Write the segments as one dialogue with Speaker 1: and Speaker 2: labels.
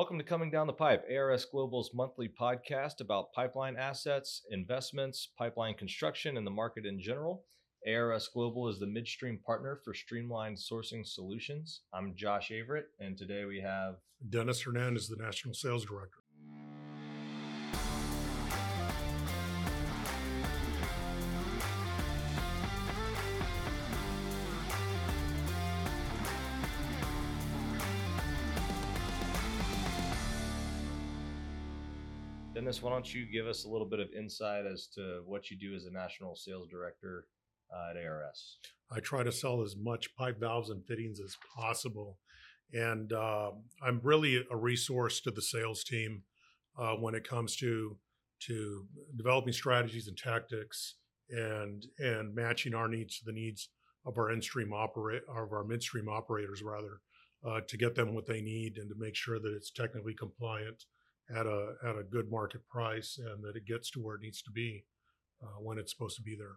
Speaker 1: Welcome to Coming Down the Pipe, ARS Global's monthly podcast about pipeline assets, investments, pipeline construction, and the market in general. ARS Global is the midstream partner for streamlined sourcing solutions. I'm Josh Averitt, and today we have
Speaker 2: Dennis Hernandez, the National Sales Director.
Speaker 1: Dennis, why don't you give us a little bit of insight as to what you do as a national sales director uh, at ARS?
Speaker 2: I try to sell as much pipe valves and fittings as possible. And uh, I'm really a resource to the sales team uh, when it comes to to developing strategies and tactics and and matching our needs to the needs of our in-stream operate of our midstream operators rather uh, to get them what they need and to make sure that it's technically compliant at a at a good market price and that it gets to where it needs to be uh, when it's supposed to be there.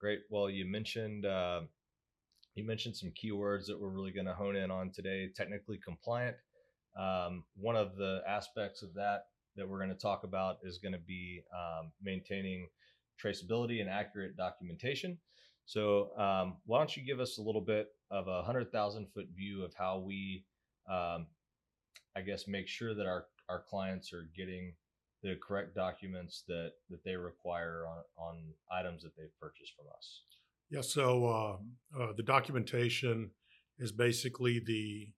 Speaker 1: Great. Well, you mentioned uh, you mentioned some keywords that we're really going to hone in on today. Technically compliant. Um, one of the aspects of that that we're going to talk about is going to be um, maintaining traceability and accurate documentation. So, um, why don't you give us a little bit of a hundred thousand foot view of how we, um, I guess, make sure that our our clients are getting the correct documents that that they require on on items that they've purchased from us.
Speaker 2: Yeah. So uh, uh, the documentation is basically the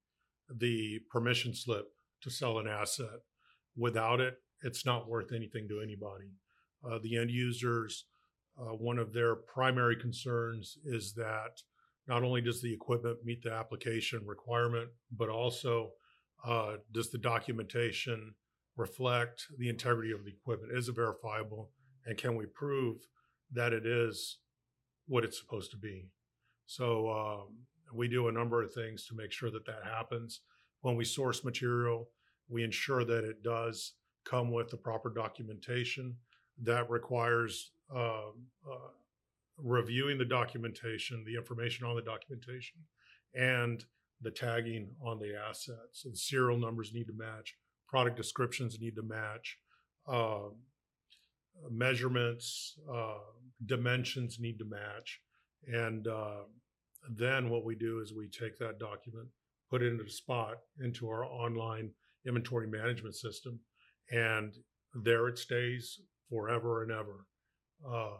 Speaker 2: the permission slip to sell an asset. Without it, it's not worth anything to anybody. Uh, the end users, uh, one of their primary concerns is that not only does the equipment meet the application requirement, but also uh, does the documentation reflect the integrity of the equipment? Is it verifiable? And can we prove that it is what it's supposed to be? So um, we do a number of things to make sure that that happens. When we source material, we ensure that it does come with the proper documentation. That requires uh, uh, reviewing the documentation, the information on the documentation, and the tagging on the assets. So the serial numbers need to match, product descriptions need to match, uh, measurements, uh, dimensions need to match. And uh, then what we do is we take that document, put it into the spot into our online inventory management system, and there it stays forever and ever. Uh,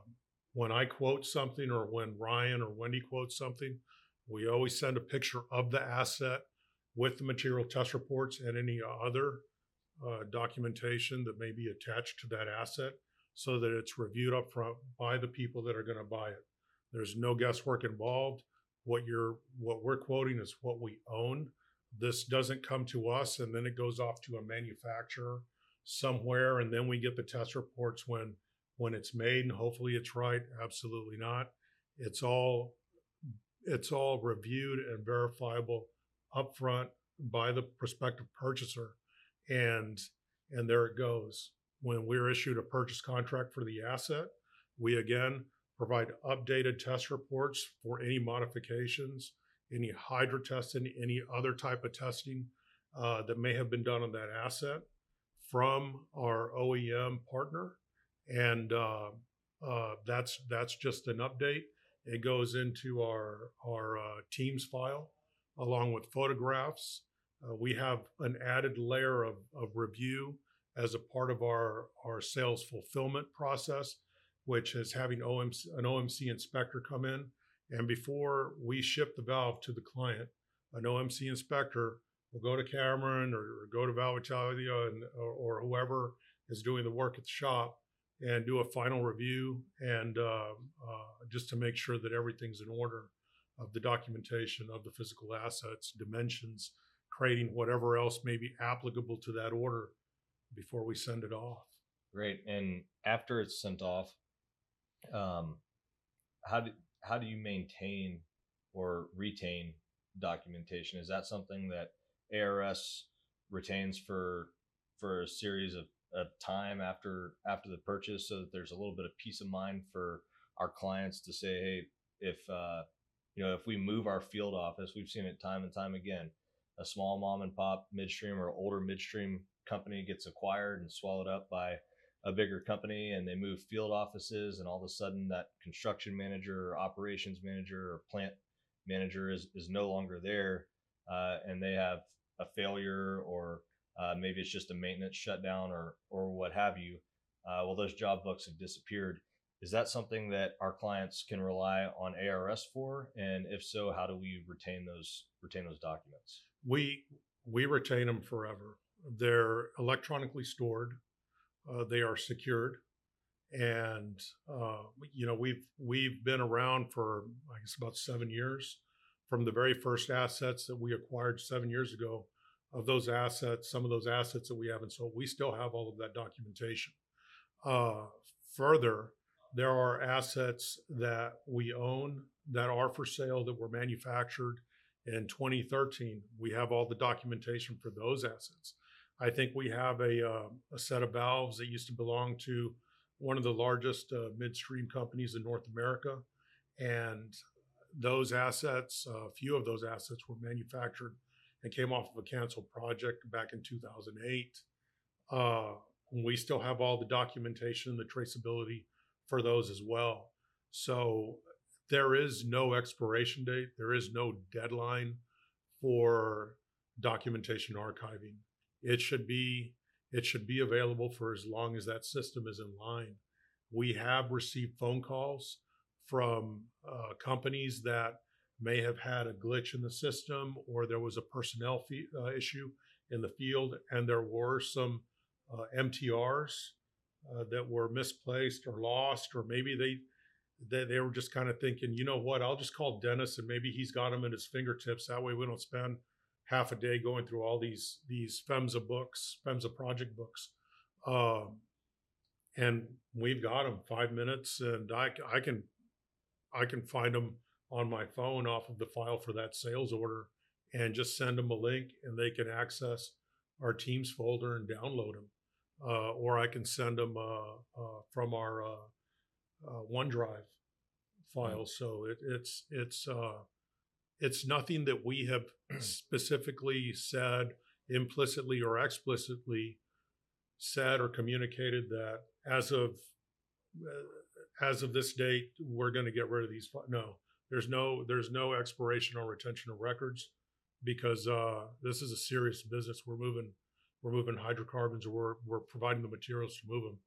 Speaker 2: when I quote something, or when Ryan or Wendy quotes something, we always send a picture of the asset with the material test reports and any other uh, documentation that may be attached to that asset so that it's reviewed up front by the people that are going to buy it. There's no guesswork involved. What you're what we're quoting is what we own. This doesn't come to us and then it goes off to a manufacturer somewhere and then we get the test reports when when it's made and hopefully it's right. Absolutely not. It's all it's all reviewed and verifiable upfront by the prospective purchaser and and there it goes. When we're issued a purchase contract for the asset we again provide updated test reports for any modifications any hydro testing any other type of testing uh, that may have been done on that asset from our oem partner. And uh, uh, that's that's just an update it goes into our our uh, Teams file along with photographs. Uh, we have an added layer of, of review as a part of our, our sales fulfillment process, which is having OMC, an OMC inspector come in. And before we ship the valve to the client, an OMC inspector will go to Cameron or, or go to Valvitalia and, or, or whoever is doing the work at the shop and do a final review and uh, uh, just to make sure that everything's in order of the documentation of the physical assets, dimensions, creating whatever else may be applicable to that order before we send it off.
Speaker 1: Great. And after it's sent off, um, how do how do you maintain or retain documentation? Is that something that ARS retains for for a series of of time after after the purchase so that there's a little bit of peace of mind for our clients to say hey if uh, you know if we move our field office we've seen it time and time again. A small mom and pop midstream or older midstream company gets acquired and swallowed up by a bigger company and they move field offices and all of a sudden that construction manager or operations manager or plant manager is, is no longer there uh, and they have a failure or uh, maybe it's just a maintenance shutdown or or what have you uh, well those job books have disappeared is that something that our clients can rely on ars for and if so how do we retain those retain those documents
Speaker 2: We we retain them forever. They're electronically stored. Uh, they are secured, and uh, you know we've we've been around for I guess about seven years. From the very first assets that we acquired seven years ago, of those assets, some of those assets that we haven't sold, we still have all of that documentation. Uh, further, there are assets that we own that are for sale that were manufactured in 2013. We have all the documentation for those assets. I think we have a, uh, a set of valves that used to belong to one of the largest uh, midstream companies in North America. And those assets, a few of those assets were manufactured and came off of a canceled project back in 2008. Uh, we still have all the documentation and the traceability for those as well. So there is no expiration date, there is no deadline for documentation archiving. It should be it should be available for as long as that system is in line. We have received phone calls from uh, companies that may have had a glitch in the system or there was a personnel fee, uh, issue in the field and there were some uh, MTRs uh, that were misplaced or lost or maybe they they, they were just kind of thinking, you know what, I'll just call Dennis and maybe he's got them at his fingertips. That way we don't spend half a day going through all these these FEMSA books, FEMSA project books. Um, and we've got them five minutes and I, I can I can find them on my phone off of the file for that sales order and just send them a link and they can access our Teams folder and download them. Uh, or I can send them uh, uh, from our uh, uh, OneDrive files. So it, it's it's uh, it's nothing that we have specifically said implicitly or explicitly said or communicated that as of as of this date we're going to get rid of these. No, there's no there's no expiration or retention of records because uh, this is a serious business. We're moving we're moving hydrocarbons we're we're providing the materials to move them.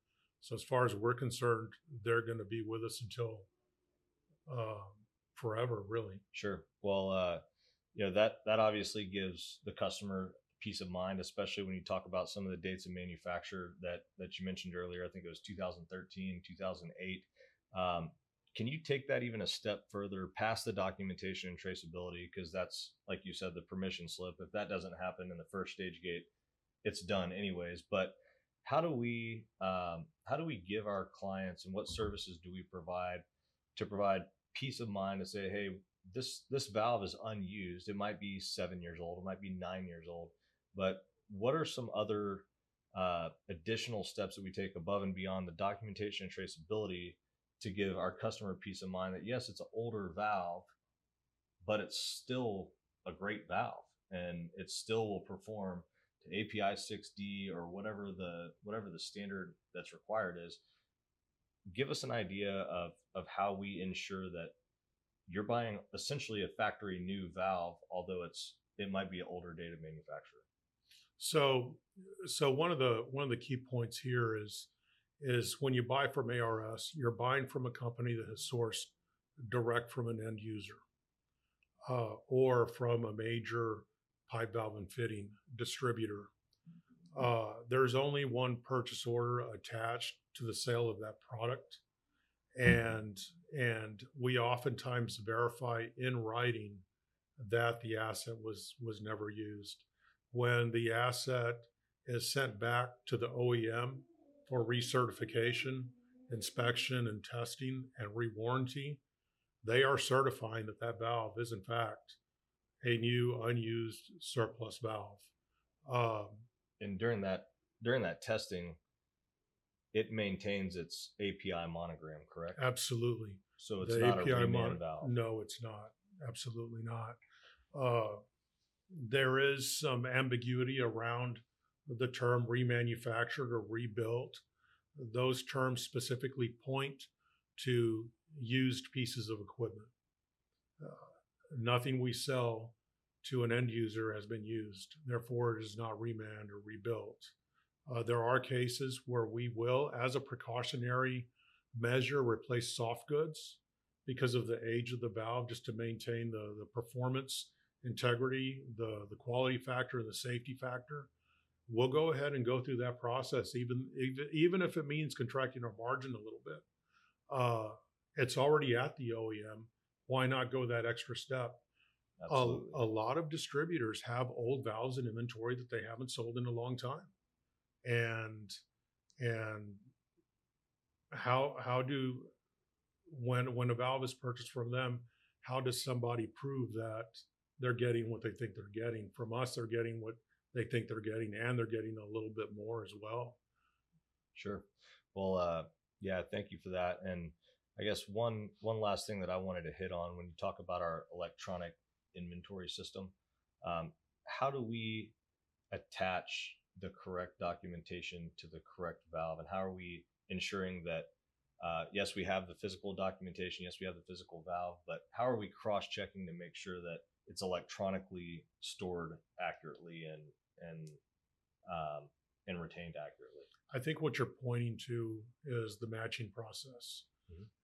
Speaker 2: So as far as we're concerned, they're going to be with us until uh, forever, really.
Speaker 1: Sure. Well, uh, you know that that obviously gives the customer peace of mind, especially when you talk about some of the dates of manufacture that that you mentioned earlier. I think it was 2013, 2008. Um, can you take that even a step further past the documentation and traceability? Because that's like you said, the permission slip. If that doesn't happen in the first stage gate, it's done anyways. But how do we um, how do we give our clients and what services do we provide to provide peace of mind to say, hey, this this valve is unused. It might be seven years old. It might be nine years old. But what are some other uh, additional steps that we take above and beyond the documentation and traceability to give our customer peace of mind that yes, it's an older valve, but it's still a great valve and it still will perform to API 6D or whatever the whatever the standard that's required is. Give us an idea of of how we ensure that you're buying essentially a factory new valve, although it's it might be an older dated manufacturer.
Speaker 2: So, so one of the one of the key points here is is when you buy from ARS, you're buying from a company that has sourced direct from an end user, uh, or from a major pipe valve and fitting distributor. Uh, there's only one purchase order attached to the sale of that product, and and we oftentimes verify in writing that the asset was was never used when the asset is sent back to the OEM for recertification, inspection, and testing and rewarranty, they are certifying that that valve is in fact a new unused surplus valve. Um,
Speaker 1: And during that during that testing, it maintains its API monogram, correct?
Speaker 2: absolutely.
Speaker 1: So it's
Speaker 2: the
Speaker 1: not
Speaker 2: API
Speaker 1: a reman
Speaker 2: mon-
Speaker 1: valve.
Speaker 2: No, it's not. Absolutely not. Uh, there is some ambiguity around the term remanufactured or rebuilt. Those terms specifically point to used pieces of equipment. Uh, nothing we sell to an end user has been used, therefore, it is not remanned or rebuilt. Uh, there are cases where we will, as a precautionary measure, replace soft goods because of the age of the valve, just to maintain the, the performance, integrity, the, the quality factor, the safety factor. We'll go ahead and go through that process, even even, if it means contracting our margin a little bit. Uh, it's already at the OEM. Why not go that extra step? A, a lot of distributors have old valves in inventory that they haven't sold in a long time, and and how how do when when a valve is purchased from them, how does somebody prove that they're getting what they think they're getting from us? They're getting what they think they're getting, and they're getting a little bit more as well.
Speaker 1: Sure. Well, uh, yeah, thank you for that. And I guess one one last thing that I wanted to hit on when you talk about our electronic inventory system, um, how do we attach the correct documentation to the correct valve, and how are we ensuring that? Uh, yes, we have the physical documentation. Yes, we have the physical valve, but how are we cross-checking to make sure that it's electronically stored accurately and and um, and retained accurately?
Speaker 2: I think what you're pointing to is the matching process.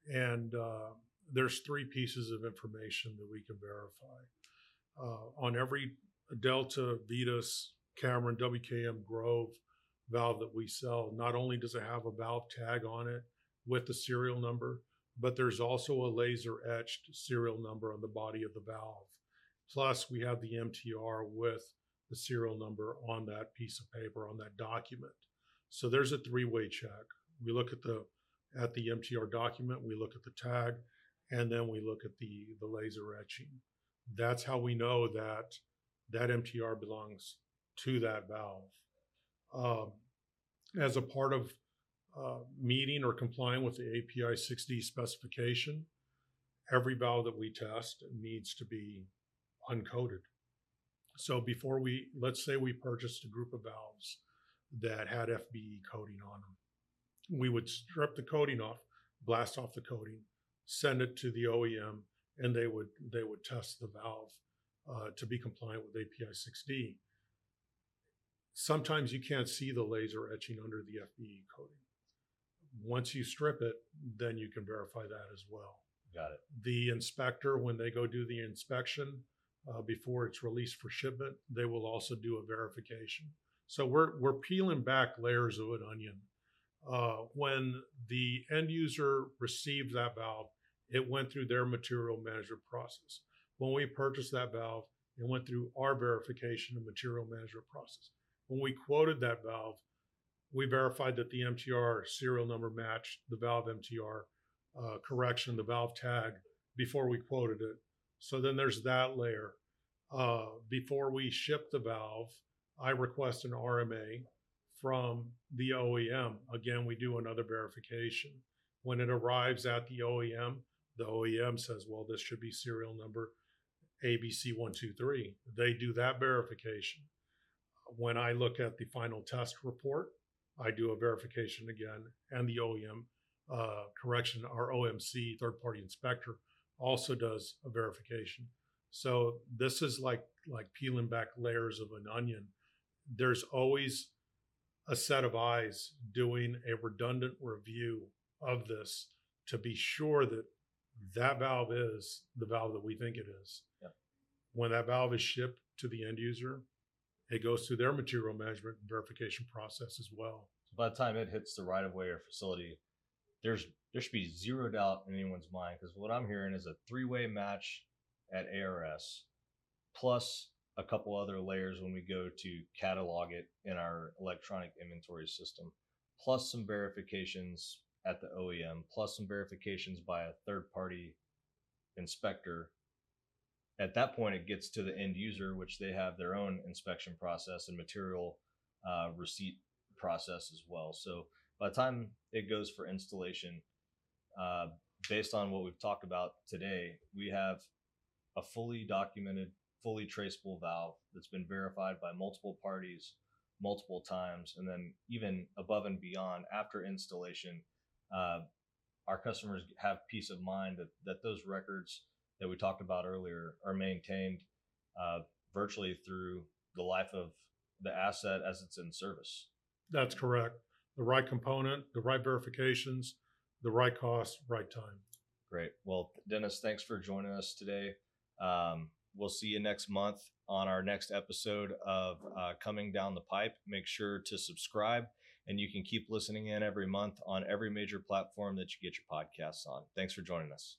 Speaker 2: And uh, there's three pieces of information that we can verify. Uh, on every Delta, Vitas, Cameron, WKM, Grove valve that we sell, not only does it have a valve tag on it with the serial number, but there's also a laser etched serial number on the body of the valve. Plus, we have the MTR with the serial number on that piece of paper, on that document. So there's a three-way check. We look at the at the MTR document, we look at the tag, and then we look at the the laser etching. That's how we know that that MTR belongs to that valve. Um, as a part of uh, meeting or complying with the API 6D specification, every valve that we test needs to be uncoated. So before we, let's say we purchased a group of valves that had FBE coating on them. We would strip the coating off, blast off the coating, send it to the OEM, and they would they would test the valve uh, to be compliant with API 6D. Sometimes you can't see the laser etching under the FBE coating. Once you strip it, then you can verify that as well.
Speaker 1: Got it.
Speaker 2: The inspector, when they go do the inspection uh, before it's released for shipment, they will also do a verification. So we're we're peeling back layers of an onion. Uh, when the end user received that valve, it went through their material management process. When we purchased that valve, it went through our verification and material management process. When we quoted that valve, we verified that the MTR serial number matched the valve MTR uh, correction, the valve tag before we quoted it. So then there's that layer. Uh, before we ship the valve, I request an RMA from the OEM. Again, we do another verification. When it arrives at the OEM, the OEM says, well, this should be serial number ABC123. They do that verification. When I look at the final test report, I do a verification again, and the OEM uh, correction, our OMC, third party inspector, also does a verification. So this is like like peeling back layers of an onion. There's always a set of eyes doing a redundant review of this to be sure that that valve is the valve that we think it is.
Speaker 1: Yep.
Speaker 2: When that valve is shipped to the end user, it goes through their material management verification process as well.
Speaker 1: So by the time it hits the right of way or facility, there's there should be zero doubt in anyone's mind because what I'm hearing is a three way match at ARS plus a couple other layers when we go to catalog it in our electronic inventory system, plus some verifications at the OEM, plus some verifications by a third party inspector. At that point, it gets to the end user, which they have their own inspection process and material uh, receipt process as well. So by the time it goes for installation, uh, based on what we've talked about today, we have a fully documented fully traceable valve that's been verified by multiple parties multiple times and then even above and beyond after installation uh, our customers have peace of mind that, that those records that we talked about earlier are maintained uh, virtually through the life of the asset as it's in service
Speaker 2: That's correct. The right component, the right verifications, the right cost, right time.
Speaker 1: Great. Well, Dennis, thanks for joining us today. Um, we'll see you next month on our next episode of uh, Coming Down the Pipe. Make sure to subscribe, and you can keep listening in every month on every major platform that you get your podcasts on. Thanks for joining us.